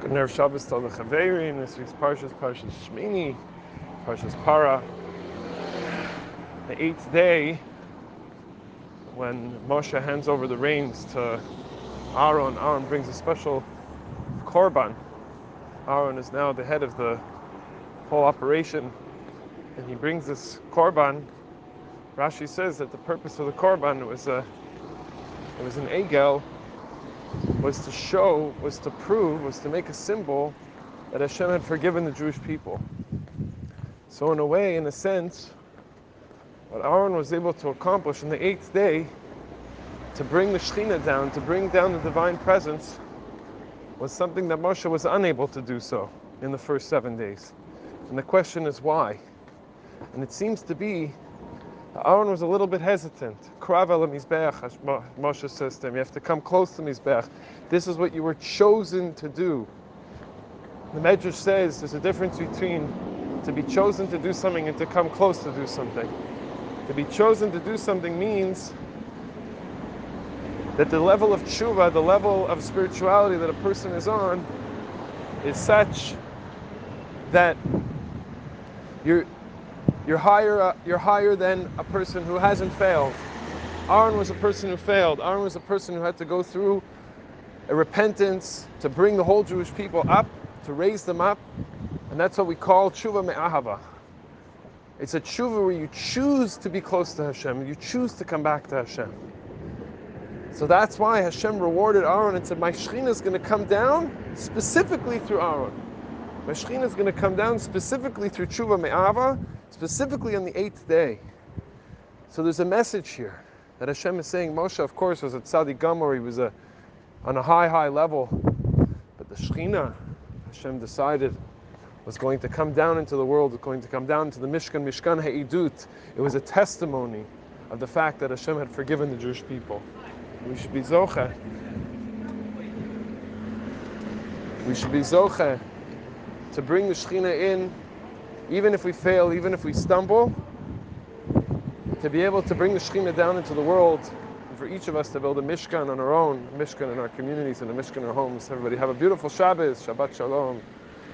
Good Nerv Shabbos to the Chaverin. This week's Parshas, Parshas Shmini, Parshas Para. The eighth day, when Moshe hands over the reins to Aaron, Aaron brings a special korban. Aaron is now the head of the whole operation, and he brings this korban. Rashi says that the purpose of the korban was a, it was an egel was to show, was to prove, was to make a symbol that Hashem had forgiven the Jewish people. So, in a way, in a sense, what Aaron was able to accomplish on the eighth day, to bring the Shekhinah down, to bring down the divine presence, was something that Moshe was unable to do so in the first seven days. And the question is why? And it seems to be Aaron was a little bit hesitant. Moshe says to him, you have to come close to Mizbeach. This is what you were chosen to do. The Medrash says there's a difference between to be chosen to do something and to come close to do something. To be chosen to do something means that the level of tshuva, the level of spirituality that a person is on, is such that you're you're higher, uh, you're higher than a person who hasn't failed. Aaron was a person who failed. Aaron was a person who had to go through a repentance to bring the whole Jewish people up, to raise them up. And that's what we call tshuva me'ahava. It's a tshuva where you choose to be close to Hashem, you choose to come back to Hashem. So that's why Hashem rewarded Aaron and said, My Shekhinah is going to come down specifically through Aaron. My Shekhinah is going to come down specifically through tshuva me'ahava, specifically on the eighth day. So there's a message here that Hashem is saying. Moshe, of course, was at Tzadi Gamor. He was a, on a high, high level. But the Shekhinah, Hashem decided, was going to come down into the world, was going to come down into the Mishkan, Mishkan Ha'idut. It was a testimony of the fact that Hashem had forgiven the Jewish people. We should be Zoche. We should be Zoche to bring the Shekhinah in even if we fail, even if we stumble, to be able to bring the Shekhinah down into the world, and for each of us to build a Mishkan on our own, a Mishkan in our communities, and a Mishkan in our homes. Everybody have a beautiful Shabbos, Shabbat Shalom.